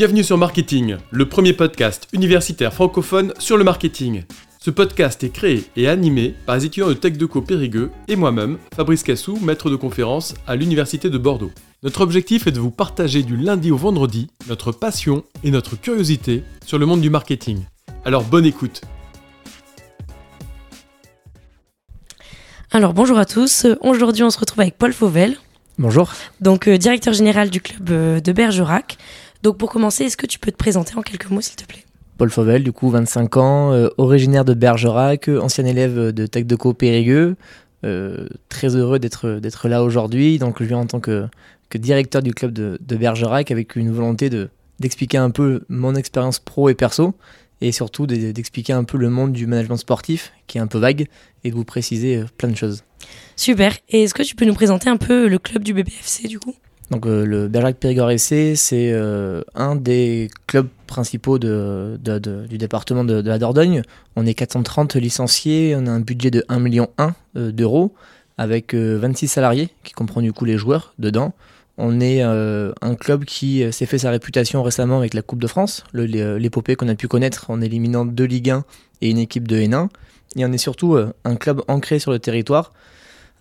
Bienvenue sur Marketing, le premier podcast universitaire francophone sur le marketing. Ce podcast est créé et animé par les étudiants de TechDeco Périgueux et moi-même, Fabrice Cassou, maître de conférence à l'Université de Bordeaux. Notre objectif est de vous partager du lundi au vendredi notre passion et notre curiosité sur le monde du marketing. Alors bonne écoute Alors bonjour à tous, aujourd'hui on se retrouve avec Paul Fauvel. Bonjour. Donc euh, directeur général du club euh, de Bergerac. Donc pour commencer, est-ce que tu peux te présenter en quelques mots s'il te plaît? Paul Fauvel, du coup 25 ans, euh, originaire de Bergerac, ancien élève de Tech Deco Périgueux. très heureux d'être là aujourd'hui. Donc je viens en tant que, que directeur du club de, de Bergerac avec une volonté de d'expliquer un peu mon expérience pro et perso et surtout d'expliquer un peu le monde du management sportif qui est un peu vague et de vous préciser plein de choses. Super. Et est-ce que tu peux nous présenter un peu le club du BBFC du coup? Donc euh, le Bergerac Périgord FC, c'est euh, un des clubs principaux de, du département de, la Dordogne. On est 430 licenciés, on a un budget de 1,1 million euh, d'euros avec 26 salariés qui comprend du coup les joueurs dedans. On est un club qui s'est fait sa réputation récemment avec la Coupe de France, l'épopée qu'on a pu connaître en éliminant deux Ligue 1 et une équipe de N1. Et on est surtout un club ancré sur le territoire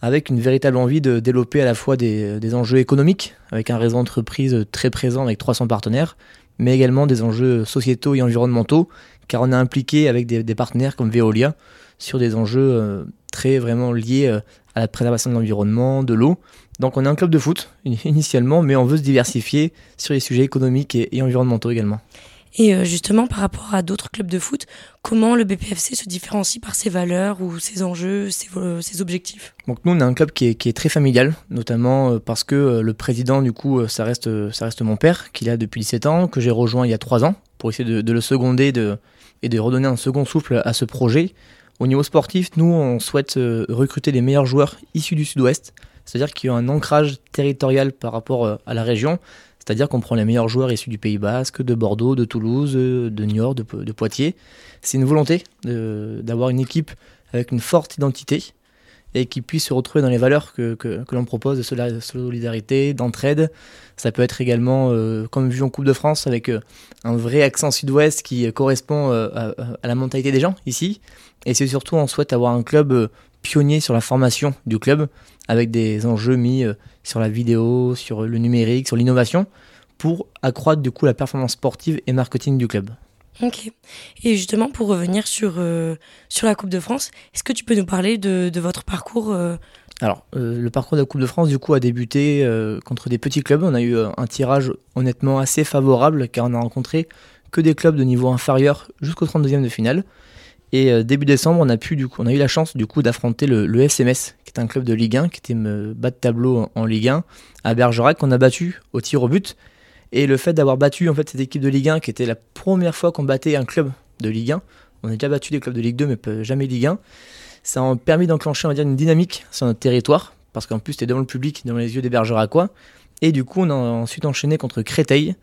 avec une véritable envie de développer à la fois des, enjeux économiques, avec un réseau d'entreprises très présent avec 300 partenaires, mais également des enjeux sociétaux et environnementaux, car on est impliqué avec des, partenaires comme Veolia sur des enjeux euh, très vraiment liés euh, à la préservation de l'environnement, de l'eau. Donc on est un club de foot initialement, mais on veut se diversifier sur les sujets économiques et environnementaux également. Et euh, justement, par rapport à d'autres clubs de foot, comment le BPFC se différencie par ses valeurs ou ses enjeux, ses, objectifs? Donc nous, on a un club qui est, très familial, notamment euh, parce que euh, le président, du coup, ça reste, ça reste mon père, qu'il a depuis 17 ans, que j'ai rejoint il y a 3 ans, pour essayer de, le seconder de, et de redonner un second souffle à ce projet. Au niveau sportif, nous, on souhaite recruter les meilleurs joueurs issus du sud-ouest, c'est-à-dire qu'il y a un ancrage territorial par rapport à la région, c'est-à-dire qu'on prend les meilleurs joueurs issus du Pays Basque, de Bordeaux, de Toulouse, de Niort, de, Poitiers. C'est une volonté d'avoir une équipe avec une forte identité et qui puisse se retrouver dans les valeurs que, l'on propose de solidarité, d'entraide. Ça peut être également, euh, comme vu en Coupe de France, avec euh, un vrai accent sud-ouest qui correspond euh, à, la mentalité des gens ici. Et c'est surtout, on souhaite avoir un club pionnier sur la formation du club, avec des enjeux mis euh, sur la vidéo, sur le numérique, sur l'innovation, pour accroître du coup la performance sportive et marketing du club. Ok. Et justement, pour revenir sur, euh, sur la Coupe de France, est-ce que tu peux nous parler de, de votre parcours euh Alors, le parcours de la Coupe de France, du coup, a débuté contre des petits clubs. On a eu un tirage honnêtement assez favorable, car on a rencontré que des clubs de niveau inférieur jusqu'au 32e de finale. Et euh, début décembre, on a, pu, on a eu la chance du coup d'affronter le, le, SMS, qui est un club de Ligue 1, qui était bas de tableau en, Ligue 1, à Bergerac, qu'on a battu au tir au but. Et le fait d'avoir battu en fait cette équipe de Ligue 1, qui était la première fois qu'on battait un club de Ligue 1, on a déjà battu des clubs de Ligue 2, mais jamais Ligue 1, ça a permis d'enclencher on va dire, une dynamique sur notre territoire, parce qu'en plus c'était devant le public, devant les yeux des Bergeracois. Et du coup, on a ensuite enchaîné contre Créteil,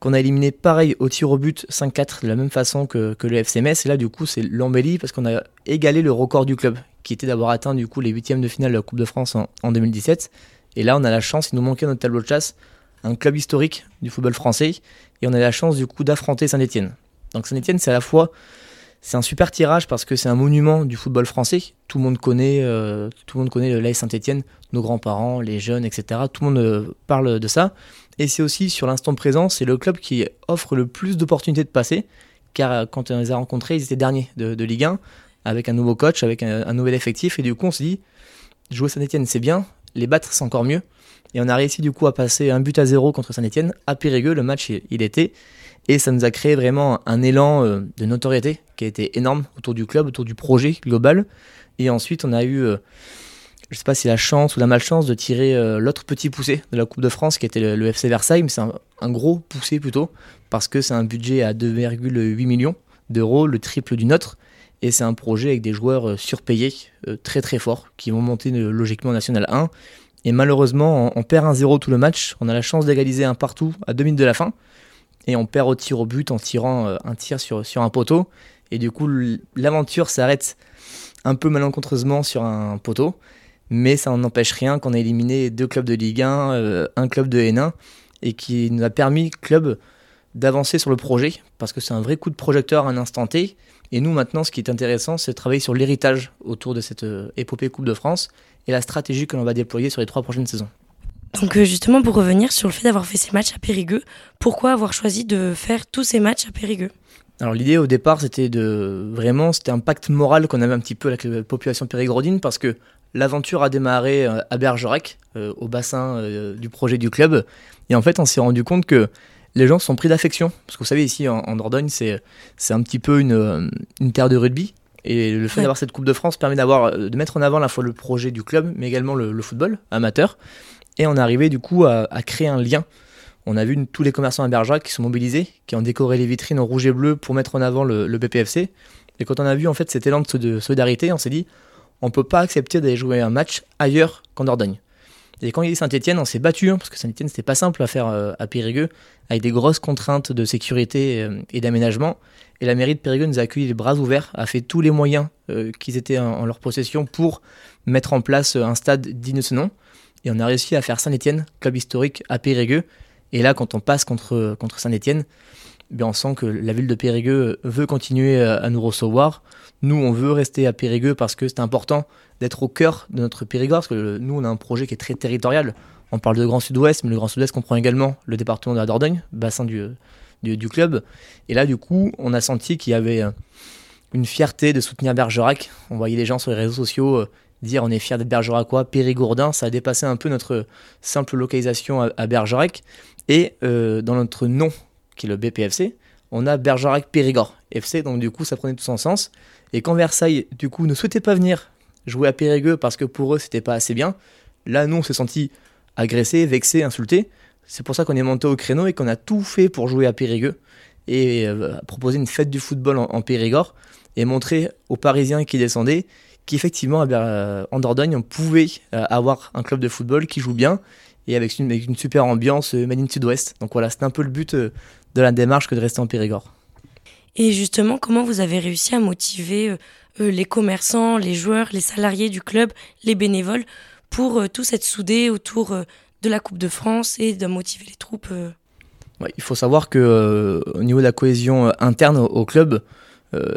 qu'on a éliminé pareil au tir au but 5-4 de la même façon que, le FCMS. Et là, du coup, c'est l'embellie parce qu'on a égalé le record du club, qui était d'avoir atteint du coup les huitièmes de finale de la Coupe de France en, 2017. Et là, on a la chance, il nous manquait notre tableau de chasse, un club historique du football français. Et on a la chance du coup d'affronter Saint-Etienne. Donc Saint-Etienne, c'est à la fois c'est un super tirage parce que c'est un monument du football français. Tout le monde connaît, euh, tout le monde connaît Saint-Etienne, nos grands-parents, les jeunes, etc. Tout le monde euh, parle de ça. Et c'est aussi sur l'instant présent, c'est le club qui offre le plus d'opportunités de passer, car euh, quand on les a rencontrés, ils étaient derniers de, Ligue 1, avec un nouveau coach, avec un, nouvel effectif, et du coup on se dit, jouer Saint-Etienne c'est bien, les battre c'est encore mieux. Et on a réussi du coup à passer un but à zéro contre Saint-Etienne, à Périgueux, le match il était, et ça nous a créé vraiment un élan euh, de notoriété qui a été énorme autour du club, autour du projet global. Et ensuite on a eu euh, je sais pas si la chance ou la malchance de tirer euh, l'autre petit poussé de la Coupe de France qui était le, FC Versailles, mais c'est un, gros poussé plutôt, parce que c'est un budget à 2,8 millions d'euros, le triple du nôtre, et c'est un projet avec des joueurs euh, surpayés euh, très très forts qui vont monter logiquement en National 1. Et malheureusement, on, perd un 0 tout le match, on a la chance d'égaliser un partout à 2 minutes de la fin, et on perd au tir au but en tirant un tir sur, sur un poteau, et du coup l'aventure s'arrête un peu malencontreusement sur un poteau mais ça n'empêche rien qu'on a éliminé deux clubs de Ligue 1, euh, un club de N1, et qui nous a permis, club, d'avancer sur le projet, parce que c'est un vrai coup de projecteur à un instant T. Et nous, maintenant, ce qui est intéressant, c'est de travailler sur l'héritage autour de cette euh, épopée Coupe de France et la stratégie que l'on va déployer sur les trois prochaines saisons. Donc euh, justement, pour revenir sur le fait d'avoir fait ces matchs à Périgueux, pourquoi avoir choisi de faire tous ces matchs à Périgueux? Alors l'idée au départ c'était de vraiment c'était un pacte moral qu'on avait un petit peu avec la population périgordine parce que l'aventure a démarré euh, à Bergerac au bassin du projet du club et en fait on s'est rendu compte que les gens sont pris d'affection. Parce que vous savez, ici en, Dordogne, c'est, c'est un petit peu une, une terre de rugby. Et le fait d'avoir cette Coupe de France permet d'avoir, euh, de mettre en avant à la fois le projet du club, mais également le, football amateur. Et on est arrivé du coup à, créer un lien. On a vu tous les commerçants à Bergerac qui sont mobilisés, qui ont décoré les vitrines en rouge et bleu pour mettre en avant le, le BPFC. Et quand on a vu en fait cet élan de solidarité, on s'est dit, on peut pas accepter d'aller jouer un match ailleurs qu'en Dordogne. Et quand il est Saint-Etienne, on s'est battu, hein, parce que Saint-Etienne, c'était pas simple à faire euh, à Périgueux, avec des grosses contraintes de sécurité euh, et d'aménagement. Et la mairie de Périgueux nous a accueillis les bras ouverts, a fait tous les moyens euh, qui étaient en, leur possession pour mettre en place un stade digne de ce nom. Et on a réussi à faire Saint-Etienne, club historique à Périgueux. Et là, quand on passe contre, contre Saint-Etienne, eh on sent que la ville de Périgueux veut continuer à nous recevoir. Nous, on veut rester à Périgueux parce que c'est important d'être au cœur de notre Périgord, parce que nous, on a un projet qui est très territorial. On parle de Grand Sud-Ouest, mais le Grand Sud-Ouest comprend également le département de la Dordogne, bassin du, du, club. Et là, du coup, on a senti qu'il y avait euh, une fierté de soutenir Bergerac. On voyait les gens sur les réseaux sociaux euh, dire on est fier d'être Bergeracois, Périgourdin. Ça a dépassé un peu notre simple localisation à, Bergerac. Et euh, dans notre nom, qui est le BPFC, on a Bergerac Périgord FC, donc du coup ça prenait tout son sens. Et quand Versailles, du coup, ne souhaitait pas venir jouer à Périgueux parce que pour eux, c'était pas assez bien, là, nous, on s'est senti agressé, vexé, insulté. C'est pour ça qu'on est monté au créneau et qu'on a tout fait pour jouer à Périgueux et euh, proposer une fête du football en, Périgord et montrer aux Parisiens qui descendaient qu'effectivement, euh, en Dordogne, on pouvait euh, avoir un club de football qui joue bien et avec une, une super ambiance euh, Made Sud-Ouest. Donc voilà, c'était un peu le but de la démarche que de rester en Périgord. Et justement, comment vous avez réussi à motiver euh, euh, les commerçants, les joueurs, les salariés du club, les bénévoles, pour euh, tous être soudés autour de la Coupe de France et de motiver les troupes Il faut savoir que au niveau de la cohésion interne au, club,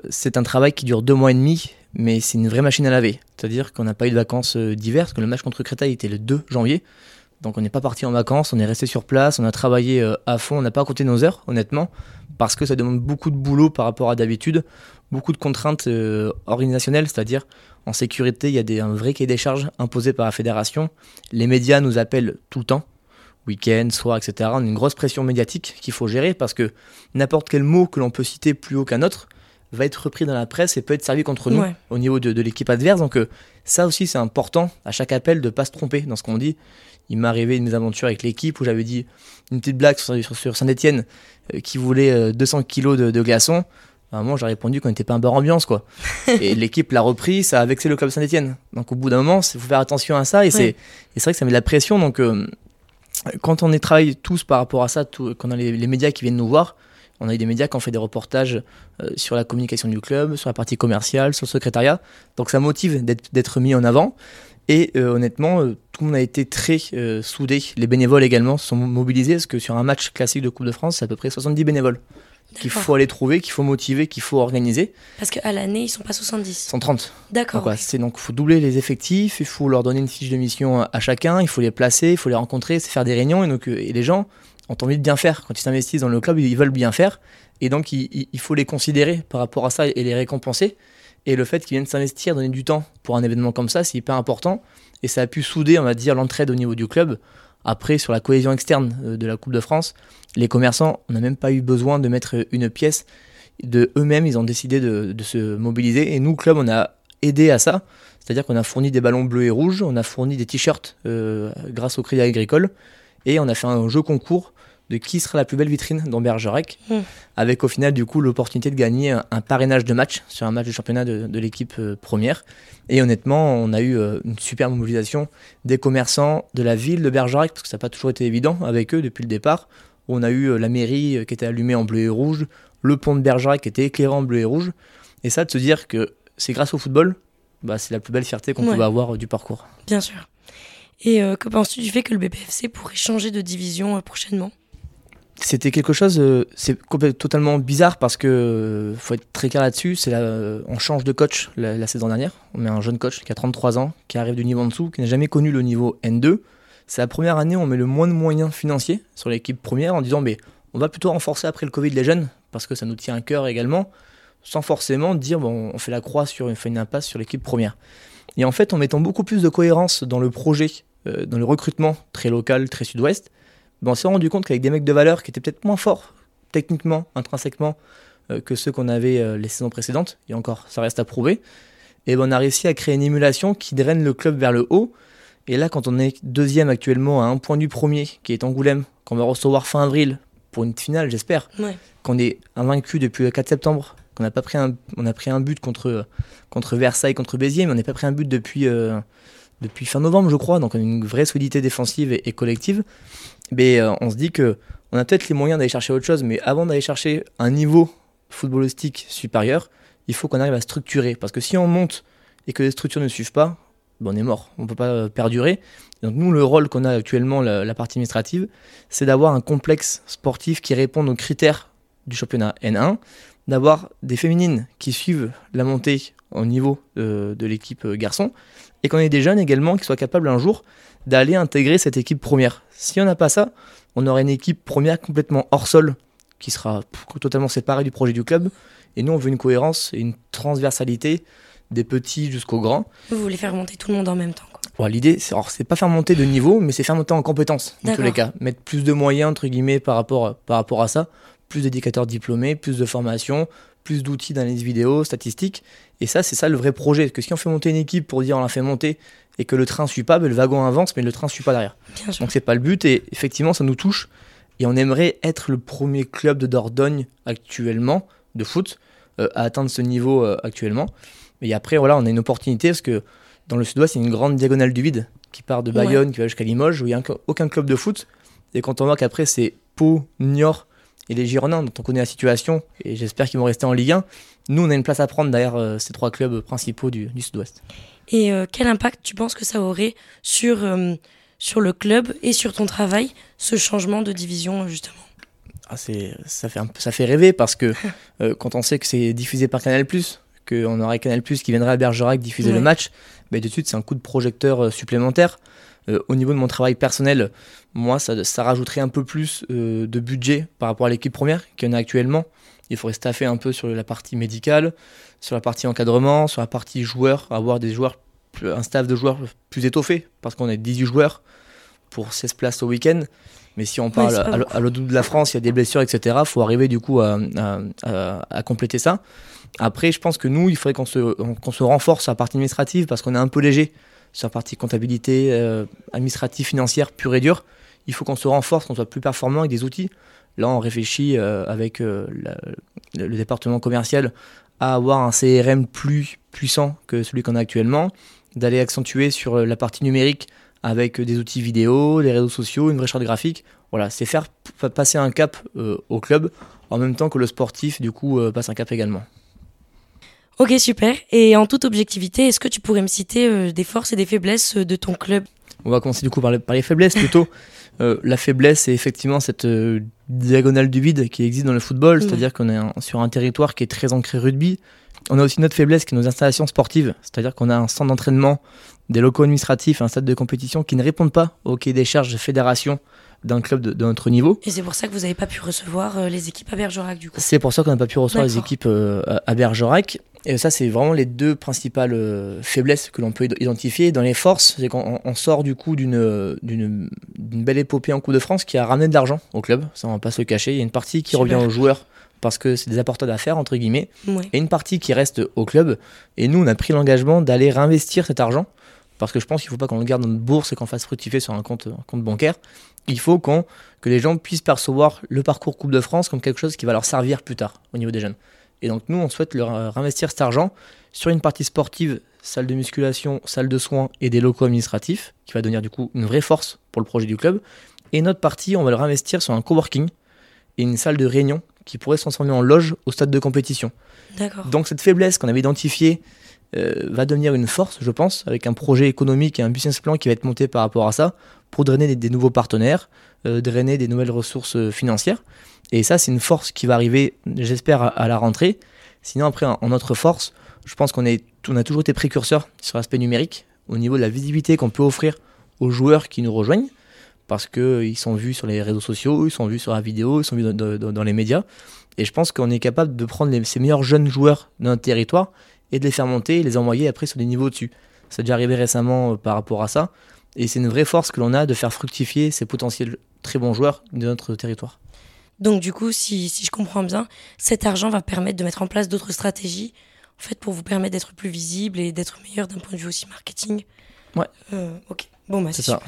c'est un travail qui dure deux mois et demi, mais c'est une vraie machine à laver. C'est-à-dire qu'on n'a pas eu de vacances d'hiver, parce que le match contre Créteil était le 2 janvier. Donc on n'est pas parti en vacances, on est resté sur place, on a travaillé à fond, on n'a pas compté nos heures, honnêtement parce que ça demande beaucoup de boulot par rapport à d'habitude, beaucoup de contraintes euh, organisationnelles, c'est-à-dire en sécurité, il y a des, un vrai cahier des charges imposé par la fédération. Les médias nous appellent tout le temps, week-end, soir, etc. On a une grosse pression médiatique qu'il faut gérer parce que n'importe quel mot que l'on peut citer plus haut qu'un autre va être repris dans la presse et peut être servi contre nous au niveau de, l'équipe adverse. Donc euh, ça aussi c'est important à chaque appel de ne pas se tromper dans ce qu'on dit. Il m'est arrivé une mésaventures avec l'équipe où j'avais dit une petite blague sur, Saint-Etienne euh, qui voulait 200 euh, kilos de, glaçons. À un moment, j'ai répondu qu'on n'était pas un bar ambiance, quoi. et l'équipe l'a repris, ça a vexé le club Saint-Etienne. Donc, au bout d'un moment, il faut faire attention à ça. Et c'est vrai que ça met de la pression. Donc, quand on est travaille tous par rapport à ça, quand on a les médias qui viennent nous voir, on a eu des médias qui ont fait des reportages euh, sur la communication du club, sur la partie commerciale, sur le secrétariat. Donc ça motive d'être mis en avant. Et euh, honnêtement, euh, tout le monde a été très soudé. Les bénévoles également se sont mobilisés parce que sur un match classique de Coupe de France, c'est à peu près 70 bénévoles qu'il faut aller trouver, qu'il faut motiver, qu'il faut organiser. Parce qu'à l'année, ils sont pas 70. Ils sont 30. D'accord. C'est donc il faut doubler les effectifs, il faut leur donner une fiche de mission à chacun, il faut les placer, il faut les rencontrer, c'est faire des réunions et donc et les gens ont envie de bien faire. Quand ils s'investissent dans le club, ils veulent bien faire. Et donc, il, faut les considérer par rapport à ça et les récompenser. Et le fait qu'ils viennent s'investir, donner du temps pour un événement comme ça, c'est hyper important. Et ça a pu souder, on va dire, l'entraide au niveau du club. Après, sur la cohésion externe euh, de la Coupe de France, les commerçants, on n'a même pas eu besoin de mettre une pièce. De eux-mêmes, ils ont décidé de, se mobiliser. Et nous, club, on a aidé à ça. C'est-à-dire qu'on a fourni des ballons bleus et rouges, on a fourni des t-shirts euh, grâce au Crédit Agricole. Et on a fait un jeu concours de qui sera la plus belle vitrine dans Bergerac, hmm. avec au final du coup l'opportunité de gagner un, parrainage de match sur un match de championnat de, l'équipe euh, première. Et honnêtement, on a eu euh, une super mobilisation des commerçants de la ville de Bergerac, parce que ça n'a pas toujours été évident avec eux depuis le départ. On a eu euh, la mairie qui était allumée en bleu et rouge, le pont de Bergerac qui était éclairé en bleu et rouge. Et ça, de se dire que c'est grâce au football, bah, c'est la plus belle fierté qu'on pouvait avoir du parcours. Bien sûr. Et que penses-tu du fait que le BPFC pourrait changer de division prochainement? C'était quelque chose, euh, c'est totalement bizarre parce que euh, faut être très clair là-dessus. C'est euh, on change de coach la, saison dernière. On met un jeune coach qui a 33 ans, qui arrive du niveau en dessous, qui n'a jamais connu le niveau N2. C'est la première année où on met le moins de moyens financiers sur l'équipe première en disant mais on va plutôt renforcer après le Covid les jeunes parce que ça nous tient à cœur également, sans forcément dire bon on fait la croix sur, on fait une impasse sur l'équipe première. Et en fait en mettant beaucoup plus de cohérence dans le projet, dans le recrutement très local, très sud-ouest ben, on s'est rendu compte qu'avec des mecs de valeur qui étaient peut-être moins forts techniquement, intrinsèquement, euh, que ceux qu'on avait euh, les saisons précédentes, et encore, ça reste à prouver, et ben, on a réussi à créer une émulation qui draine le club vers le haut. Et là, quand on est deuxième actuellement à un point du premier, qui est Angoulême, qu'on va recevoir fin avril pour une finale, j'espère, qu'on est invaincu depuis le 4 septembre, qu'on n'a pas pris un, on a pris un but contre, contre Versailles, contre Béziers, mais on n'a pas pris un but depuis, euh, depuis fin novembre, je crois, donc on a une vraie solidité défensive et collective euh, on se dit que on a peut-être les moyens d'aller chercher autre chose, mais avant d'aller chercher un niveau footballistique supérieur, il faut qu'on arrive à structurer. Parce que si on monte et que les structures ne suivent pas, ben on est mort, on ne peut pas euh, perdurer. Donc nous, le rôle qu'on a actuellement, la, partie administrative, c'est d'avoir un complexe sportif qui réponde aux critères du championnat N1, d'avoir des féminines qui suivent la montée au niveau euh, de l'équipe garçon, et qu'on ait des jeunes également qui soient capables un jour d'aller intégrer cette équipe première. Si on n'a pas ça, on aurait une équipe première complètement hors sol, qui sera totalement séparée du projet du club. Et nous, on veut une cohérence et une transversalité des petits jusqu'aux grands. Vous voulez faire monter tout le monde en même temps quoi. L'idée, c'est, c'est pas faire monter de niveau, mais c'est faire monter en compétences, dans tous les cas. Mettre plus de moyens, entre guillemets, par rapport, par rapport à ça. Plus d'éducateurs diplômés, plus de formation, plus d'outils d'analyse vidéo, statistiques. Et ça, c'est ça le vrai projet. Parce que si on fait monter une équipe pour dire on l'a fait monter et que le train ne suit pas, ben, le wagon avance, mais le train ne suit pas derrière. Donc c'est pas le but et effectivement ça nous touche. Et on aimerait être le premier club de Dordogne actuellement de foot euh, à atteindre ce niveau euh, actuellement. Et après voilà, on a une opportunité parce que dans le sud-ouest, il y a une grande diagonale du vide qui part de Bayonne, qui va jusqu'à Limoges, où il n'y a aucun club de foot. Et quand on voit qu'après c'est Pau, Niort et les Girondins, dont on connaît la situation, et j'espère qu'ils vont rester en Ligue 1, nous on a une place à prendre derrière euh, ces trois clubs principaux du, du sud-ouest. Et euh, quel impact tu penses que ça aurait sur, euh, sur le club et sur ton travail, ce changement de division, justement? Ah, ça, fait un ça fait rêver parce que quand on sait que c'est diffusé par Canal, qu'on aurait Canal qui viendrait à Bergerac diffuser le match, bah, de suite c'est un coup de projecteur supplémentaire. Au niveau de mon travail personnel, moi ça, ça rajouterait un peu plus de budget par rapport à l'équipe première qu'il y en a actuellement. Il faudrait staffer un peu sur la partie médicale, sur la partie encadrement, sur la partie joueurs, avoir des joueurs, un staff de joueurs plus étoffé, parce qu'on est 18 joueurs pour 16 places au week-end. Mais si on parle à, l'autre bout de la France, il y a des blessures, etc., il faut arriver du coup à, compléter ça. Après, je pense que nous, il faudrait qu'on se, se renforce sur la partie administrative, parce qu'on est un peu léger sur la partie comptabilité, euh, administrative, financière, pure et dure. Il faut qu'on se renforce, qu'on soit plus performant avec des outils. Là, on réfléchit euh, avec euh, le département commercial à avoir un CRM plus puissant que celui qu'on a actuellement, d'aller accentuer sur la partie numérique avec des outils vidéo, les réseaux sociaux, une vraie charte graphique. Voilà, c'est faire passer un cap au club en même temps que le sportif, du coup, passe un cap également. Ok, super. Et en toute objectivité, est-ce que tu pourrais me citer euh, des forces et des faiblesses de ton club? On va commencer du coup par les faiblesses plutôt. Euh, la faiblesse, c'est effectivement cette euh, diagonale du vide qui existe dans le football, c'est-à-dire qu'on est sur un territoire qui est très ancré rugby. On a aussi notre faiblesse qui est nos installations sportives, c'est-à-dire qu'on a un centre d'entraînement, des locaux administratifs, un stade de compétition qui ne répondent pas au cahier des charges de fédération d'un club de, notre niveau. Et c'est pour ça que vous n'avez pas pu recevoir euh, les équipes à Bergerac du coup? C'est pour ça qu'on n'a pas pu recevoir les équipes à Bergerac. Et ça, c'est vraiment les deux principales euh, faiblesses que l'on peut identifier. Dans les forces, c'est qu'on sort du coup d'une belle épopée en Coupe de France qui a ramené de l'argent au club, ça on va pas se le cacher. Il y a une partie qui revient aux joueurs parce que c'est des apporteurs d'affaires, entre guillemets, et une partie qui reste au club. Et nous, on a pris l'engagement d'aller réinvestir cet argent parce que je pense qu'il ne faut pas qu'on le garde dans notre bourse et qu'on fasse fructifier sur un compte, un compte bancaire. Il faut qu'on que les gens puissent percevoir le parcours Coupe de France comme quelque chose qui va leur servir plus tard au niveau des jeunes. Et donc nous, on souhaite leur réinvestir cet argent sur une partie sportive, salle de musculation, salle de soins et des locaux administratifs, qui va devenir du coup une vraie force pour le projet du club. Et notre partie, on va le réinvestir sur un coworking et une salle de réunion qui pourrait se transformer en loge au stade de compétition. Donc cette faiblesse qu'on avait identifiée euh, va devenir une force, je pense, avec un projet économique et un business plan qui va être monté par rapport à ça, pour drainer des, nouveaux partenaires, drainer des nouvelles ressources financières. Et ça, c'est une force qui va arriver, j'espère, à, la rentrée. Sinon, après, en, notre force, je pense qu'on on a toujours été précurseur sur l'aspect numérique, au niveau de la visibilité qu'on peut offrir aux joueurs qui nous rejoignent, parce qu'ils sont vus sur les réseaux sociaux, ils sont vus sur la vidéo, ils sont vus dans, les médias. Et je pense qu'on est capable de prendre ces meilleurs jeunes joueurs d'un territoire et de les faire monter et les envoyer après sur des niveaux au-dessus. Ça déjà arrivé récemment euh, par rapport à ça. Et c'est une vraie force que l'on a de faire fructifier ces potentiels très bons joueurs de notre territoire. Donc du coup, si, si, je comprends bien, cet argent va permettre de mettre en place d'autres stratégies, en fait, pour vous permettre d'être plus visible et d'être meilleur d'un point de vue aussi marketing. Ouais. Euh, ok. Bon, bah c'est ça.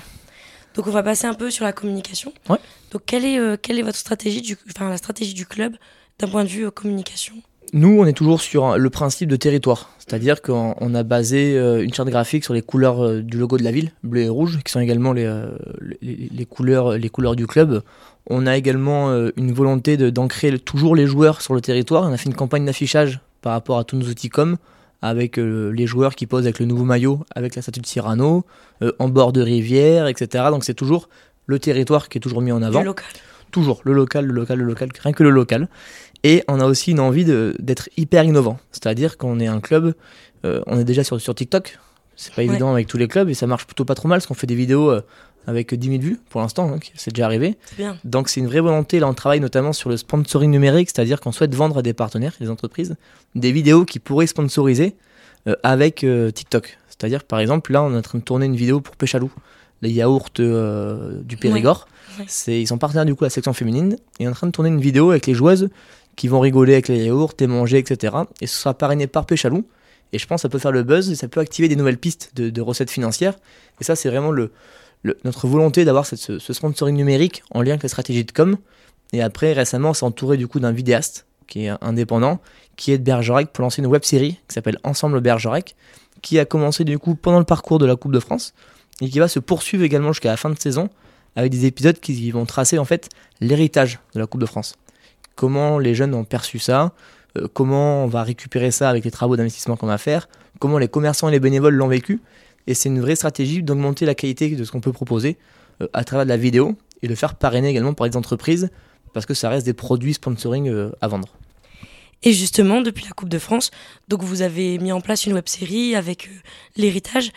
Donc on va passer un peu sur la communication. Ouais. Donc quelle est, euh, quelle est votre stratégie, du, enfin la stratégie du club d'un point de vue euh, communication? Nous, on est toujours sur le principe de territoire, c'est-à-dire qu'on a basé une charte graphique sur les couleurs du logo de la ville, bleu et rouge, qui sont également les, les, les couleurs, les couleurs du club. On a également euh, une volonté d'ancrer toujours les joueurs sur le territoire. On a fait une campagne d'affichage par rapport à tous nos outils com avec euh, les joueurs qui posent avec le nouveau maillot, avec la statue de Cyrano, euh, en bord de rivière, etc. Donc c'est toujours le territoire qui est toujours mis en avant. Le local. Toujours, le local, le local, le local, rien que le local. Et on a aussi une envie d'être hyper innovant. C'est-à-dire qu'on est un club, on est déjà sur, sur TikTok. C'est pas évident avec tous les clubs et ça marche plutôt pas trop mal parce qu'on fait des vidéos avec 10 000 vues pour l'instant, hein, c'est déjà arrivé. Bien. Donc c'est une vraie volonté, là on travaille notamment sur le sponsoring numérique, c'est-à-dire qu'on souhaite vendre à des partenaires, des entreprises, des vidéos qui pourraient sponsoriser euh, avec euh, TikTok. C'est-à-dire par exemple là on est en train de tourner une vidéo pour Péchalou, les yaourts euh, du Périgord. C'est, ils sont partenaires du coup à la section féminine et en train de tourner une vidéo avec les joueuses qui vont rigoler avec les yaourts et manger, etc. Et ce sera parrainé par Péchalou. Et je pense que ça peut faire le buzz et ça peut activer des nouvelles pistes de, recettes financières. Et ça, c'est vraiment notre volonté d'avoir ce, ce, sponsoring numérique en lien avec la stratégie de com. Et après, récemment, on s'est entouré du coup d'un vidéaste qui est indépendant, qui est de Bergerac pour lancer une web série qui s'appelle Ensemble Bergerac, qui a commencé du coup pendant le parcours de la Coupe de France et qui va se poursuivre également jusqu'à la fin de saison avec des épisodes qui vont tracer en fait l'héritage de la Coupe de France. Comment les jeunes ont perçu ça, euh, comment on va récupérer ça avec les travaux d'investissement qu'on va faire, comment les commerçants et les bénévoles l'ont vécu et c'est une vraie stratégie d'augmenter la qualité de ce qu'on peut proposer euh, à travers de la vidéo et de faire parrainer également par des entreprises parce que ça reste des produits sponsoring euh, à vendre. Et justement, depuis la Coupe de France, donc vous avez mis en place une web série avec l'héritage.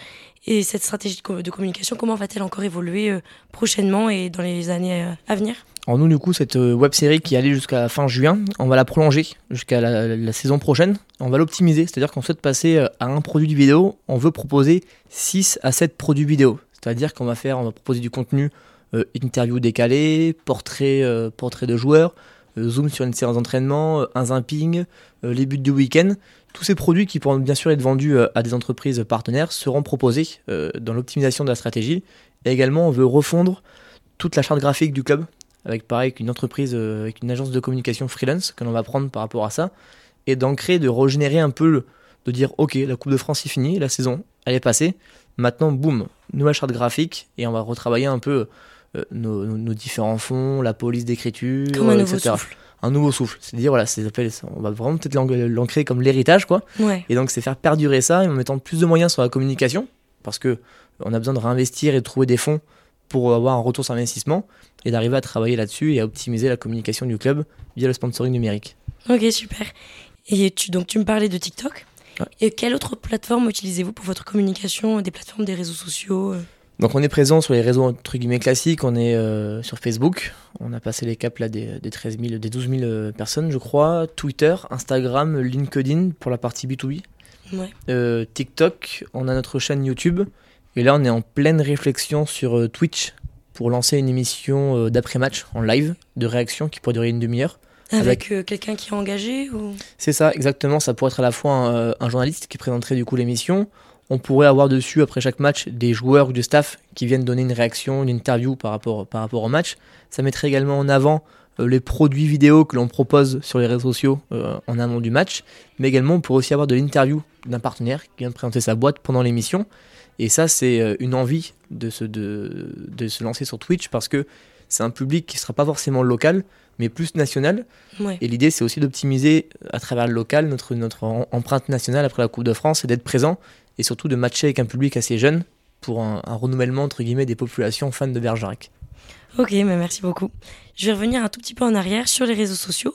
Et cette stratégie de communication, comment va-t-elle encore évoluer prochainement et dans les années à venir? Alors nous, du coup, cette euh, web série qui allait jusqu'à fin juin, on va la prolonger jusqu'à la, saison prochaine. On va l'optimiser, c'est-à-dire qu'on souhaite passer euh, à un produit vidéo. On veut proposer 6 à 7 produits vidéo. C'est-à-dire qu'on va faire, on va proposer du contenu euh, interview décalé, portrait, portrait de joueurs, zoom sur une séance d'entraînement, un zapping, les buts du week-end. Tous ces produits qui pourront bien sûr être vendus à des entreprises partenaires seront proposés dans l'optimisation de la stratégie. Et également, on veut refondre toute la charte graphique du club avec pareil qu'une entreprise, euh, avec une agence de communication freelance que l'on va prendre par rapport à ça, et d'ancrer, de régénérer un peu, de dire ok, la Coupe de France est finie, la saison, elle est passée, maintenant boum, nouvelle charte graphique, et on va retravailler un peu euh, nos, différents fonds, la police d'écriture, un nouveau souffle. Un nouveau souffle, c'est dire voilà, on va vraiment peut-être l'ancrer comme l'héritage quoi. Et donc c'est faire perdurer ça en mettant plus de moyens sur la communication, parce que on a besoin de réinvestir et de trouver des fonds pour avoir un retour sur investissement et d'arriver à travailler là-dessus et à optimiser la communication du club via le sponsoring numérique. Ok, super. Et tu, donc tu me parlais de TikTok. Et quelle autre plateforme utilisez-vous pour votre communication Des plateformes, des réseaux sociaux euh? donc on est présent sur les réseaux entre guillemets classiques, on est euh, sur Facebook, on a passé les caps là des, des 13 000, des 12 000 euh, personnes je crois, Twitter, Instagram, LinkedIn pour la partie B2B, ouais. TikTok, on a notre chaîne YouTube, et là, on est en pleine réflexion sur euh, Twitch pour lancer une émission euh, d'après-match en live de réaction qui pourrait durer une demi-heure. Avec, euh, quelqu'un qui est engagé ou... C'est ça, exactement. Ça pourrait être à la fois un, journaliste qui présenterait du coup l'émission. On pourrait avoir dessus, après chaque match, des joueurs ou du staff qui viennent donner une réaction, une interview par rapport, par rapport au match. Ça mettrait également en avant les produits vidéo que l'on propose sur les réseaux sociaux en amont du match. Mais également, on pourrait aussi avoir de l'interview d'un partenaire qui vient de présenter sa boîte pendant l'émission. Et ça, c'est euh, une envie de se, de, de se lancer sur Twitch parce que c'est un public qui ne sera pas forcément local, mais plus national. Et l'idée, c'est aussi d'optimiser à travers le local notre, notre empreinte nationale après la Coupe de France et d'être présent et surtout de matcher avec un public assez jeune pour un, renouvellement entre guillemets des populations fans de Bergerac. Ok, mais merci beaucoup. Je vais revenir un tout petit peu en arrière sur les réseaux sociaux.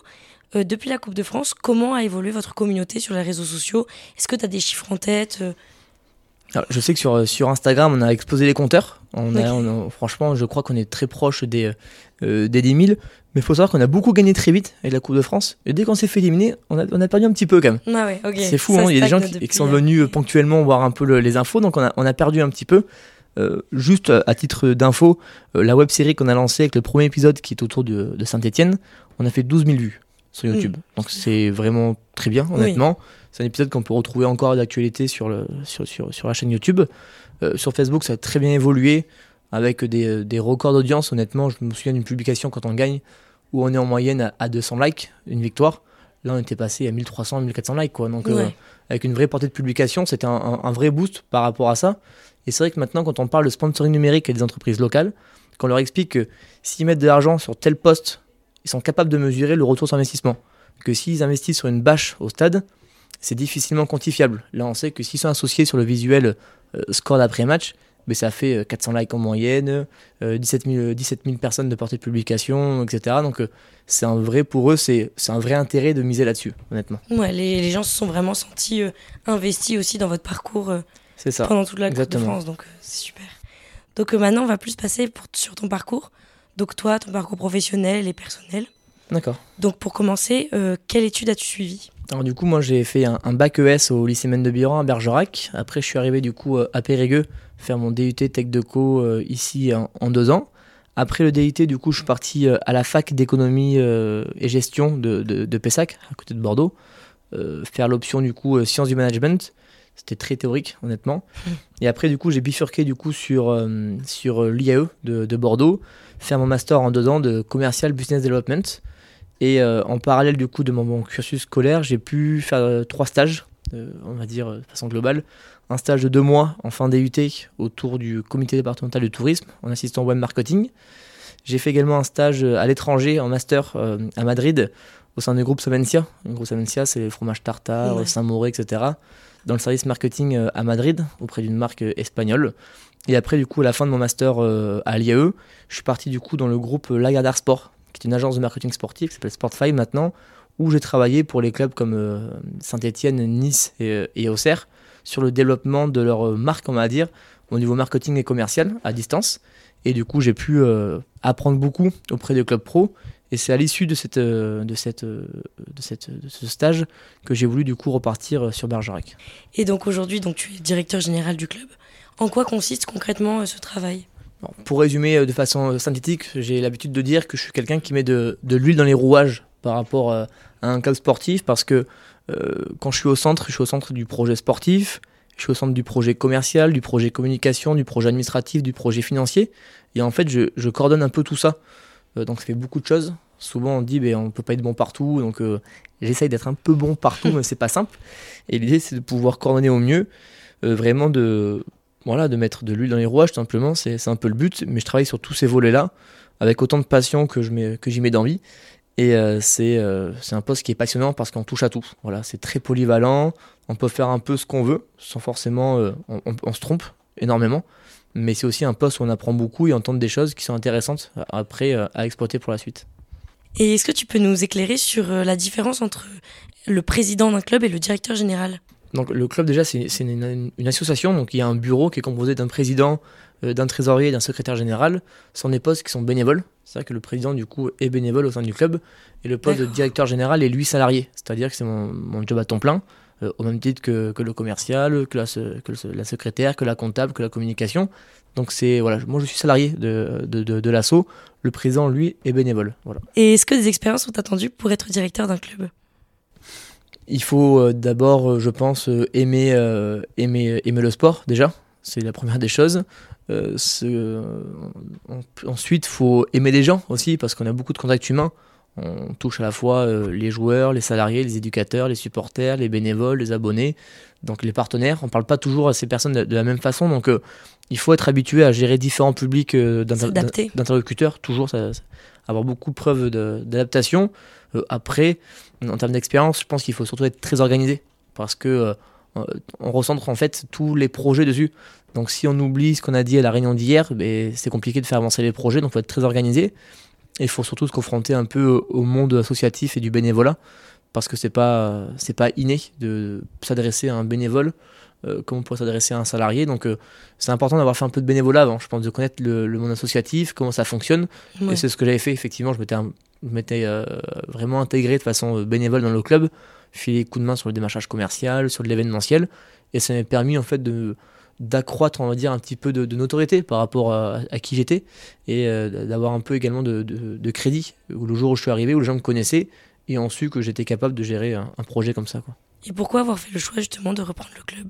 Euh, depuis la Coupe de France, comment a évolué votre communauté sur les réseaux sociaux? Est-ce que tu as des chiffres en tête? Euh? Je sais que sur, euh, sur Instagram, on a explosé les compteurs. On franchement, je crois qu'on est très proche des, des 10 000. Mais il faut savoir qu'on a beaucoup gagné très vite avec la Coupe de France. Et dès qu'on s'est fait éliminer, on a, on a perdu un petit peu quand même. Ah C'est fou, hein. il y a des gens qui, sont venus ponctuellement voir un peu les infos, donc on a, on a perdu un petit peu. juste à titre d'info, la web série qu'on a lancée avec le premier épisode qui est autour de, de Saint-Etienne, on a fait 12 000 vues sur YouTube. Mm. Donc c'est vraiment très bien, honnêtement. C'est un épisode qu'on peut retrouver encore d'actualité sur, le, sur, sur, sur, la chaîne YouTube. Euh, sur Facebook, ça a très bien évolué avec des, euh, des records d'audience. Honnêtement, je me souviens d'une publication quand on gagne où on est en moyenne à, 200 likes, une victoire. Là, on était passé à 1300, 1400 likes. Quoi. Donc, euh, avec une vraie portée de publication, c'était un, un, vrai boost par rapport à ça. Et c'est vrai que maintenant, quand on parle de sponsoring numérique et des entreprises locales, qu'on leur explique que s'ils mettent de l'argent sur tel poste ils sont capables de mesurer le retour sur investissement. Que s'ils investissent sur une bâche au stade, c'est difficilement quantifiable. Là, on sait que s'ils sont associés sur le visuel euh, score d'après-match, mais ben, ça fait 400 euh, likes en moyenne, 17, 000, 17 personnes de portée de publication, etc. Donc euh, c'est un vrai, pour eux, c'est un vrai intérêt de miser là-dessus, honnêtement. Ouais, les, les, gens se sont vraiment sentis investis aussi dans votre parcours ça. pendant toute la Coupe de France, donc c'est super. Donc maintenant, on va plus passer pour, sur ton parcours. Donc toi, ton parcours professionnel et personnel. D'accord. Donc pour commencer, euh, quelle étude as-tu suivi Alors du coup, moi j'ai fait un, bac ES au lycée Maine de Biran à Bergerac. Après, je suis arrivé du coup euh, à Périgueux faire mon DUT Tech de Co euh, ici en, deux ans. Après le DUT, du coup, je suis parti à la fac d'économie et gestion de, de, Pessac, à côté de Bordeaux, faire l'option du coup sciences du management. C'était très théorique, honnêtement. Et après, du coup, j'ai bifurqué du coup sur, sur l'IAE de, de Bordeaux faire mon master en deux ans de commercial business development. Et euh, en parallèle du coup de mon, cursus scolaire, j'ai pu faire euh, trois stages, euh, on va dire de façon globale. Un stage de deux mois en fin DUT autour du comité départemental du tourisme en assistant web marketing. J'ai fait également un stage à l'étranger en master à Madrid au sein du groupe Savencia. Le groupe Savencia, c'est les fromages tartare, Saint-Mauré, etc. Dans le service marketing à Madrid auprès d'une marque espagnole. Et après, du coup, à la fin de mon master euh, à l'IAE, je suis parti du coup dans le groupe Lagardère Sport, qui est une agence de marketing sportif qui s'appelle Sport5 maintenant, où j'ai travaillé pour les clubs comme euh, Saint-Etienne, Nice et, Auxerre sur le développement de leur marque, on va dire, au niveau marketing et commercial à distance. Et du coup, j'ai pu euh, apprendre beaucoup auprès des clubs pro. Et c'est à l'issue de, cette, de, cette, de, cette, de ce stage que j'ai voulu du coup repartir sur Bergerac. Et donc aujourd'hui, donc tu es directeur général du club. En quoi consiste concrètement euh, ce travail? Pour résumer euh, de façon euh, synthétique, j'ai l'habitude de dire que je suis quelqu'un qui met de, l'huile dans les rouages par rapport à un club sportif parce que quand je suis au centre, je suis au centre du projet sportif, je suis au centre du projet commercial, du projet communication, du projet administratif, du projet financier. Et en fait, je, coordonne un peu tout ça. Donc ça fait beaucoup de choses. Souvent on dit ben, on ne peut pas être bon partout, donc j'essaye d'être un peu bon partout, mais c'est pas simple. Et l'idée c'est de pouvoir coordonner au mieux, vraiment de, voilà, de mettre de l'huile dans les rouages, tout simplement, c'est un peu le but. Mais je travaille sur tous ces volets-là, avec autant de passion que j'y mets, mets d'envie. Et euh, euh, c'est un poste qui est passionnant parce qu'on touche à tout. Voilà, c'est très polyvalent, on peut faire un peu ce qu'on veut, sans forcément. Euh, on, se trompe énormément. Mais c'est aussi un poste où on apprend beaucoup et on tente des choses qui sont intéressantes après à exploiter pour la suite. Et est-ce que tu peux nous éclairer sur la différence entre le président d'un club et le directeur général? Donc le club déjà c'est une, association, donc il y a un bureau qui est composé d'un président, euh, d'un trésorier et d'un secrétaire général. Ce sont des postes qui sont bénévoles. C'est vrai que le président du coup est bénévole au sein du club et le poste de directeur général est lui salarié. C'est-à-dire que c'est mon, job à temps plein, euh, au même titre que, le commercial, que la, la, secrétaire, que la comptable, que la communication. Donc c'est voilà, moi je suis salarié de, de, de, l'assaut. Le président lui est bénévole. Voilà. Et est-ce que des expériences sont attendues pour être directeur d'un club? Il faut euh, d'abord, euh, je pense, euh, aimer, aimer, aimer le sport déjà. C'est la première des choses. ensuite, il faut aimer les gens aussi parce qu'on a beaucoup de contacts humains. On touche à la fois les joueurs, les salariés, les éducateurs, les supporters, les bénévoles, les abonnés, donc les partenaires. On ne parle pas toujours à ces personnes de, la même façon, donc il faut être habitué à gérer différents publics d'interlocuteurs, toujours avoir beaucoup de preuves d'adaptation. après, en termes d'expérience, je pense qu'il faut surtout être très organisé parce que euh, on recentre en fait tous les projets dessus. Donc si on oublie ce qu'on a dit à la réunion d'hier, ben, c'est compliqué de faire avancer les projets, donc il faut être très organisé. Et il faut surtout se confronter un peu au monde associatif et du bénévolat, parce que c'est pas c'est pas inné de s'adresser à un bénévole euh, comme on pourrait s'adresser à un salarié. Donc euh, c'est important d'avoir fait un peu de bénévolat avant, je pense, de connaître le, monde associatif, comment ça fonctionne. Et c'est ce que j'avais fait effectivement. Je m'étais euh, vraiment intégré de façon bénévole dans le club, filé coup de main sur le démarchage commercial, sur de l'événementiel, et ça m'a permis en fait de d'accroître, on va dire, un petit peu de, notoriété par rapport à, qui j'étais et euh, d'avoir un peu également de, crédit. Où le jour où je suis arrivé, où les gens me connaissaient et ont su que j'étais capable de gérer un, projet comme ça. Quoi. Et pourquoi avoir fait le choix justement de reprendre le club?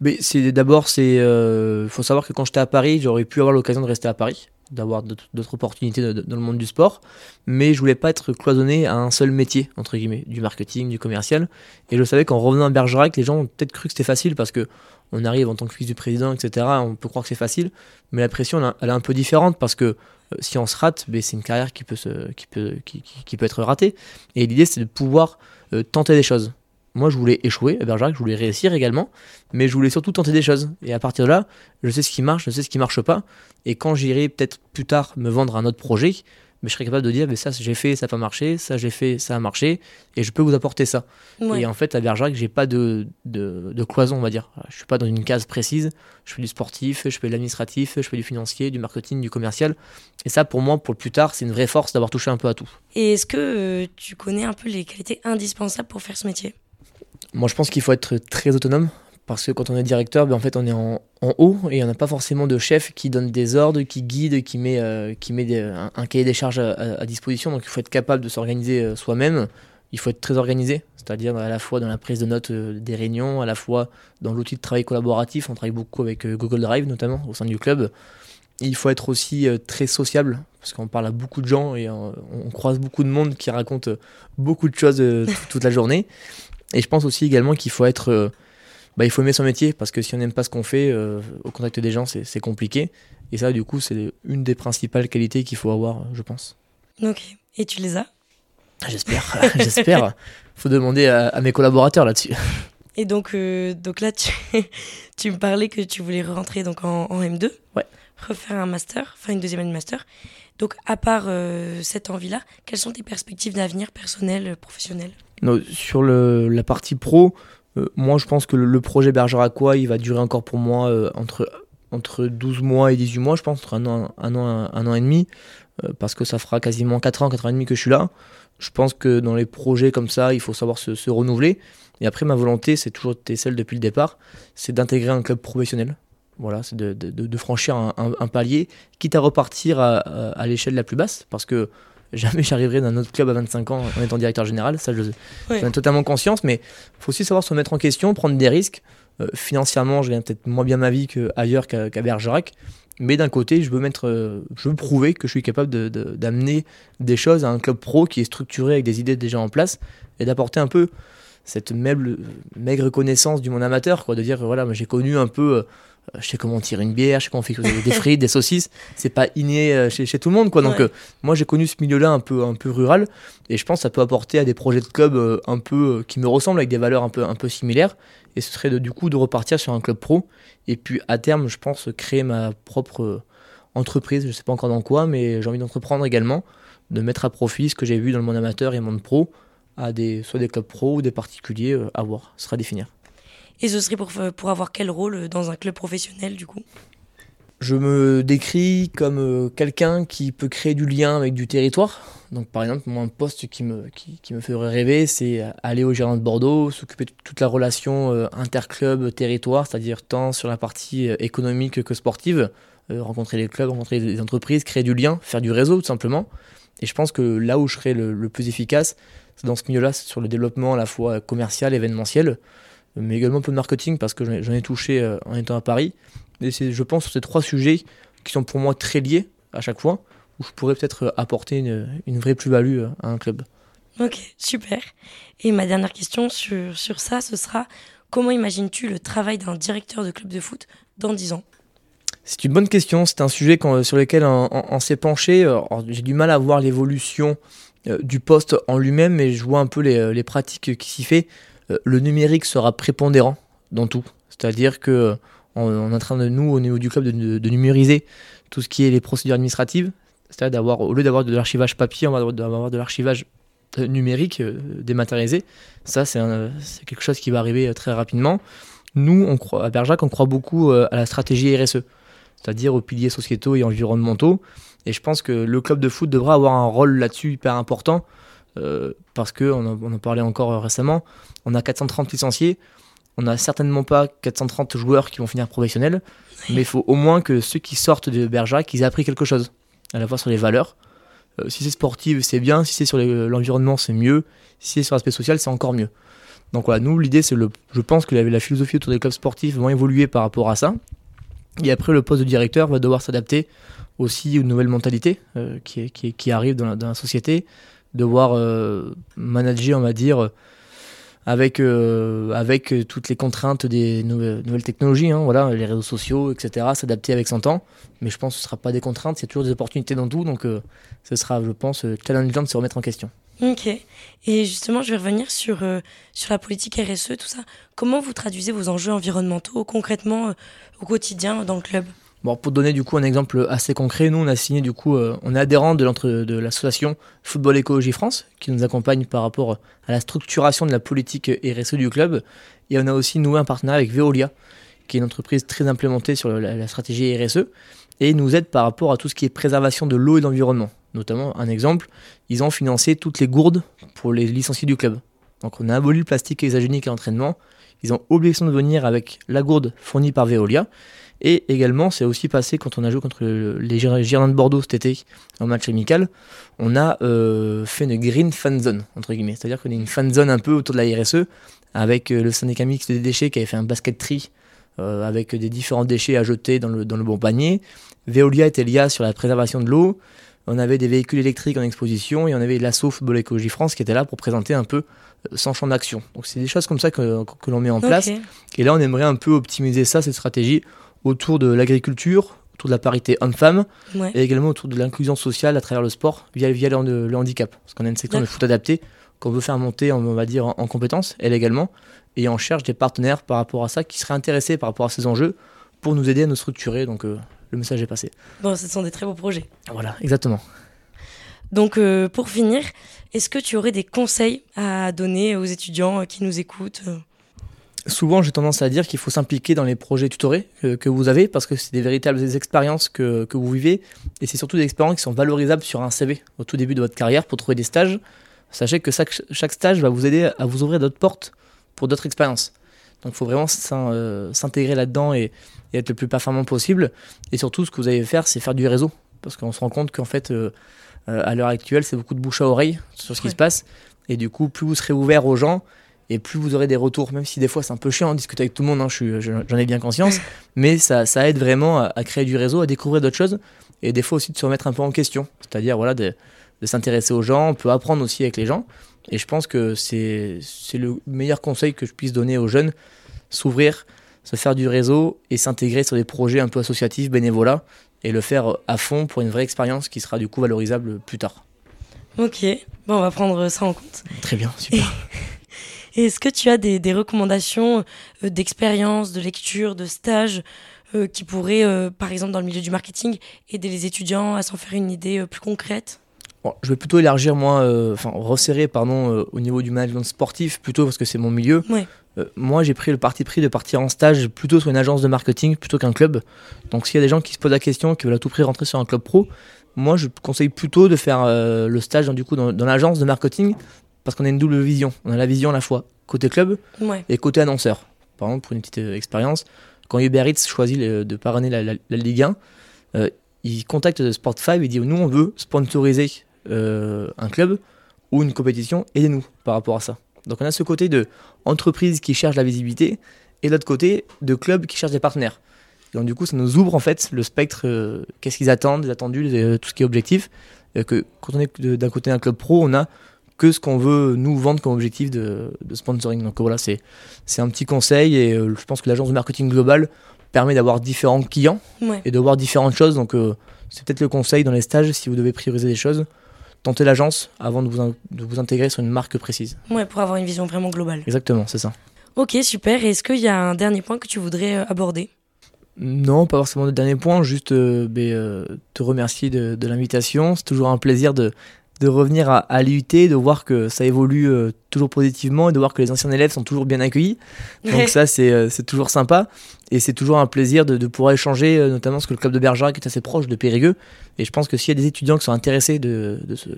Mais c'est d'abord, c'est, euh, faut savoir que quand j'étais à Paris, j'aurais pu avoir l'occasion de rester à Paris d'avoir d'autres opportunités dans le monde du sport, mais je voulais pas être cloisonné à un seul métier, entre guillemets, du marketing, du commercial. Et je savais qu'en revenant à Bergerac, les gens ont peut-être cru que c'était facile parce que on arrive en tant que fils du président, etc. On peut croire que c'est facile, mais la pression, elle est un peu différente parce que euh, si on se rate, ben, c'est une carrière qui peut, se, être ratée. Et l'idée, c'est de pouvoir euh, tenter des choses. Moi, je voulais échouer à Bergerac, je voulais réussir également, mais je voulais surtout tenter des choses. Et à partir de là, je sais ce qui marche, je sais ce qui marche pas. Et quand j'irai peut-être plus tard me vendre un autre projet, mais je serais capable de dire, mais ça j'ai fait, ça n'a pas marché, ça j'ai fait, ça a marché, et je peux vous apporter ça. Et en fait, à Bergerac, j'ai pas de, de, cloison, on va dire. Je suis pas dans une case précise. Je fais du sportif, je fais de l'administratif, je fais du financier, du marketing, du commercial. Et ça, pour moi, pour le plus tard, c'est une vraie force d'avoir touché un peu à tout. Et est-ce que euh, tu connais un peu les qualités indispensables pour faire ce métier? Moi, je pense qu'il faut être très autonome parce que quand on est directeur, ben, en fait, on est en, haut et on n'a pas forcément de chef qui donne des ordres, qui guide, qui met, euh, qui met un, cahier des charges à, disposition. Donc, il faut être capable de s'organiser euh, soi-même. Il faut être très organisé, c'est-à-dire à la fois dans la prise de notes euh, des réunions, à la fois dans l'outil de travail collaboratif. On travaille beaucoup avec Google Drive, notamment au sein du club. il faut être aussi très sociable, parce qu'on parle à beaucoup de gens et on, croise beaucoup de monde qui raconte beaucoup de choses toute la journée. Et je pense aussi également qu'il faut être. Euh, bah, il faut aimer son métier parce que si on n'aime pas ce qu'on fait euh, au contact des gens, c'est compliqué. Et ça, du coup, c'est une des principales qualités qu'il faut avoir, je pense. Ok. Et tu les as? J'espère. J'espère. faut demander à, mes collaborateurs là-dessus. Et donc, euh, donc là, tu, tu, me parlais que tu voulais rentrer donc en, M2. Ouais. Refaire un master, enfin une deuxième année de master. Donc, à part cette envie-là, quelles sont tes perspectives d'avenir personnel, professionnel? Sur le, la partie pro, euh, moi je pense que le, projet Bergeracois, il va durer encore pour moi euh, entre, entre 12 mois et 18 mois, je pense, entre un an, un an, un, an et demi, euh, parce que ça fera quasiment 4 ans, 4 ans et demi que je suis là. Je pense que dans les projets comme ça, il faut savoir se, renouveler. Et après, ma volonté, c'est toujours été celle depuis le départ, c'est d'intégrer un club professionnel. Voilà, c'est de, franchir un, un, palier, quitte à repartir à, à l'échelle la plus basse, parce que jamais j'arriverai dans un autre club à 25 ans en étant directeur général. Ça, je, j'en ai totalement conscience, mais il faut aussi savoir se mettre en question, prendre des risques. Euh, financièrement, je gagne peut-être moins bien ma vie qu'ailleurs qu'à, qu'à Bergerac. Mais d'un côté, je veux, mettre, euh, je veux prouver que je suis capable de, d'amener des choses à un club pro qui est structuré avec des idées déjà en place et d'apporter un peu cette maigre connaissance du monde amateur, quoi, de dire voilà, j'ai connu un peu euh, je sais comment tirer une bière, je sais comment faire des frites, des saucisses. C'est pas inné euh, chez, chez, tout le monde, quoi. Donc, euh, moi, j'ai connu ce milieu-là un peu, un peu rural, et je pense que ça peut apporter à des projets de club un peu qui me ressemblent avec des valeurs un peu, un peu similaires. Et ce serait de, du coup de repartir sur un club pro, et puis à terme, je pense créer ma propre entreprise. Je sais pas encore dans quoi, mais j'ai envie d'entreprendre également, de mettre à profit ce que j'ai vu dans le monde amateur et le monde pro à des soit des clubs pro ou des particuliers à voir. Ce sera à définir. Et ce serait pour, pour avoir quel rôle dans un club professionnel du coup? Je me décris comme euh, quelqu'un qui peut créer du lien avec du territoire. Donc par exemple, moi un poste qui me, qui, me ferait rêver, c'est aller au gérant de Bordeaux, s'occuper de toute la relation euh, interclub-territoire, c'est-à-dire tant sur la partie euh, économique que sportive, rencontrer les clubs, rencontrer les entreprises, créer du lien, faire du réseau tout simplement. Et je pense que là où je serais le plus efficace, c'est dans ce milieu-là, sur le développement à la fois commercial, événementiel mais également un peu de marketing parce que j'en ai touché euh, en étant à Paris. Et c'est, je pense, sur ces trois sujets qui sont pour moi très liés à chaque fois, où je pourrais peut-être euh, apporter une, vraie plus-value euh, à un club. Ok, super. Et ma dernière question sur, sur ça, ce sera comment imagines-tu le travail d'un directeur de club de foot dans 10 ans? C'est une bonne question. C'est un sujet sur lequel on, s'est penché. j'ai du mal à voir l'évolution du poste en lui-même, mais je vois un peu les, les pratiques qui s'y fait. Euh, le numérique sera prépondérant dans tout. C'est-à-dire que on, est en train de nous, au niveau du club, de, numériser tout ce qui est les procédures administratives. C'est-à-dire d'avoir, au lieu d'avoir de l'archivage papier, on va avoir de l'archivage euh, numérique euh, dématérialisé. Ça, c'est quelque chose qui va arriver très rapidement. Nous, à Berjac, on croit beaucoup à la stratégie RSE, c'est-à-dire aux piliers sociétaux et environnementaux. Et je pense que le club de foot devra avoir un rôle là-dessus hyper important euh, parce qu'on en, on en parlait encore récemment, on a 430 licenciés, on n'a certainement pas 430 joueurs qui vont finir professionnels, mais il faut au moins que ceux qui sortent de Bergerac, qu'ils aient appris quelque chose, à la fois sur les valeurs. Euh, si c'est sportif, c'est bien, si c'est sur l'environnement, c'est mieux, si c'est sur l'aspect social, c'est encore mieux. Donc voilà, nous, l'idée, c'est le. Je pense que la, la, philosophie autour des clubs sportifs va évoluer par rapport à ça. Et après, le poste de directeur va devoir s'adapter aussi aux nouvelles mentalités euh, qui, qui, qui, arrivent dans la, dans la société, devoir euh, manager, on va dire, avec, euh, avec toutes les contraintes des nouvelles, technologies, hein, voilà, les réseaux sociaux, etc., s'adapter avec son temps. Mais je pense que ce ne sera pas des contraintes, a toujours des opportunités dans tout, donc euh, ce sera, je pense, challengeant de se remettre en question. Ok. Et justement, je vais revenir sur, sur la politique RSE, tout ça. Comment vous traduisez vos enjeux environnementaux concrètement au quotidien dans le club? Bon, pour donner du coup un exemple assez concret, nous on a signé du coup, euh, on est adhérent de, de l'association Football Écologie France qui nous accompagne par rapport à la structuration de la politique RSE du club. Et on a aussi noué un partenariat avec Veolia, qui est une entreprise très implémentée sur la, stratégie RSE et nous aide par rapport à tout ce qui est préservation de l'eau et de l'environnement. Notamment, un exemple, ils ont financé toutes les gourdes pour les licenciés du club. Donc on a aboli le plastique exagénique à l'entraînement. Ils ont obligation de venir avec la gourde fournie par Veolia. Et également, c'est aussi passé quand on a joué contre les Girondins de Bordeaux cet été en match amical, on a euh, fait une green fan zone, entre guillemets. C'est-à-dire qu'on a une fan zone un peu autour de la RSE, avec euh, le syndicat mixte des déchets qui avait fait un basket tri euh, avec des différents déchets à jeter dans le, dans le bon panier. Veolia était lié sur la préservation de l'eau. On avait des véhicules électriques en exposition et on avait l'assaut Football Écologie France qui était là pour présenter un peu son champ d'action. Donc c'est des choses comme ça que, que l'on met en place. Et là, on aimerait un peu optimiser ça, cette stratégie, autour de l'agriculture, autour de la parité homme-femme, et également autour de l'inclusion sociale à travers le sport via, via le, handicap. Parce qu'on a une section de foot adapté qu'on veut faire monter, on va dire, en, compétences, elle également, et on cherche des partenaires par rapport à ça qui seraient intéressés par rapport à ces enjeux pour nous aider à nous structurer. Donc euh, le message est passé. Bon, ce sont des très beaux projets. Voilà, exactement. Donc euh, pour finir, est-ce que tu aurais des conseils à donner aux étudiants qui nous écoutent? Souvent j'ai tendance à dire qu'il faut s'impliquer dans les projets tutorés que, vous avez parce que c'est des véritables expériences que, vous vivez et c'est surtout des expériences qui sont valorisables sur un CV au tout début de votre carrière pour trouver des stages. Sachez que chaque, stage va vous aider à vous ouvrir d'autres portes pour d'autres expériences. Donc il faut vraiment euh, s'intégrer là-dedans et, être le plus performant possible. Et surtout, ce que vous allez faire, c'est faire du réseau. Parce qu'on se rend compte qu'en fait, euh, euh, à l'heure actuelle, c'est beaucoup de bouche à oreille sur ce qui se passe. Et du coup, plus vous serez ouvert aux gens, et plus vous aurez des retours, même si des fois c'est un peu chiant de discuter avec tout le monde, hein, j'en ai bien conscience, mais ça, ça aide vraiment à, créer du réseau, à découvrir d'autres choses, et des fois aussi de se remettre un peu en question, c'est-à-dire voilà, de, de s'intéresser aux gens, on peut apprendre aussi avec les gens, et je pense que c'est le meilleur conseil que je puisse donner aux jeunes, s'ouvrir, se faire du réseau et s'intégrer sur des projets un peu associatifs, bénévolat, et le faire à fond pour une vraie expérience qui sera du coup valorisable plus tard. Ok, bon, on va prendre ça en compte. Très bien, super. Est-ce que tu as des, recommandations euh, d'expérience, de lecture, de stage euh, qui pourraient, euh, par exemple dans le milieu du marketing, aider les étudiants à s'en faire une idée plus concrète? Je vais plutôt élargir, moi, enfin resserrer, pardon, au niveau du management sportif, plutôt parce que c'est mon milieu. moi, j'ai pris le parti pris de partir en stage plutôt sur une agence de marketing plutôt qu'un club. Donc, s'il y a des gens qui se posent la question, qui veulent à tout prix rentrer sur un club pro, moi, je conseille plutôt de faire le stage du coup, dans l'agence de marketing parce qu'on a une double vision. On a la vision à la fois côté club et côté annonceur. Par exemple, pour une petite euh, expérience, quand Uber Eats choisit de parrainer la, Ligue 1, euh, il contacte Sport5 et dit nous on veut sponsoriser euh, un club ou une compétition, aidez-nous par rapport à ça. Donc on a ce côté de entreprise qui cherche la visibilité et l'autre côté de club qui cherche des partenaires. donc du coup ça nous ouvre en fait le spectre, qu'est-ce qu'ils attendent, les attendus, tout ce qui est objectif. que quand on est d'un côté un club pro, on a que ce qu'on veut nous vendre comme objectif de, sponsoring. Donc voilà, c'est un petit conseil et euh, je pense que l'agence de marketing global permet d'avoir différents clients et de voir différentes choses. Donc euh, c'est peut-être le conseil dans les stages si vous devez prioriser des choses. Tentez l'agence avant de vous, de vous intégrer sur une marque précise. Ouais, pour avoir une vision vraiment globale. Exactement, c'est ça. Ok, super. Est-ce qu'il y a un dernier point que tu voudrais aborder? Non, pas forcément de dernier point, juste ben, te remercier de, de l'invitation. C'est toujours un plaisir de, de revenir à, à l'IUT, de voir que ça évolue euh, toujours positivement et de voir que les anciens élèves sont toujours bien accueillis. Donc ça, euh, c'est toujours sympa. Et c'est toujours un plaisir de, de pouvoir échanger, euh, notamment parce que le club de Bergerac est assez proche de Périgueux. Et je pense que s'il y a des étudiants qui sont intéressés de, de, se,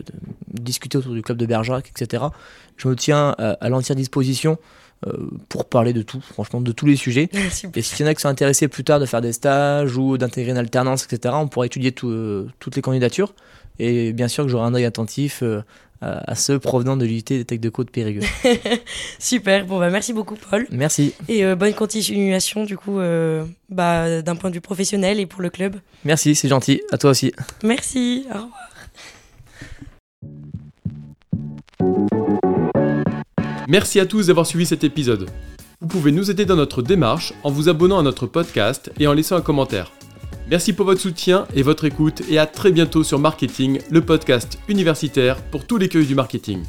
discuter autour du club de Bergerac, etc., je me tiens à, à l'entière disposition pour parler de tout, franchement, de tous les sujets. et s'il y en a qui sont intéressés plus tard de faire des stages ou d'intégrer une alternance, etc., on pourra étudier toutes les candidatures. Et bien sûr que j'aurai un œil attentif euh, à, ceux provenant de l'unité des Tech de Côte Périgueux. Super, bon bah merci beaucoup Paul. Merci. Et euh, bonne continuation du coup euh, bah, d'un point de vue professionnel et pour le club. Merci, c'est gentil. À toi aussi. Merci, au revoir. Merci à tous d'avoir suivi cet épisode. Vous pouvez nous aider dans notre démarche en vous abonnant à notre podcast et en laissant un commentaire. Merci pour votre soutien et votre écoute et à très bientôt sur Marketing, le podcast universitaire pour tous les cueils du marketing.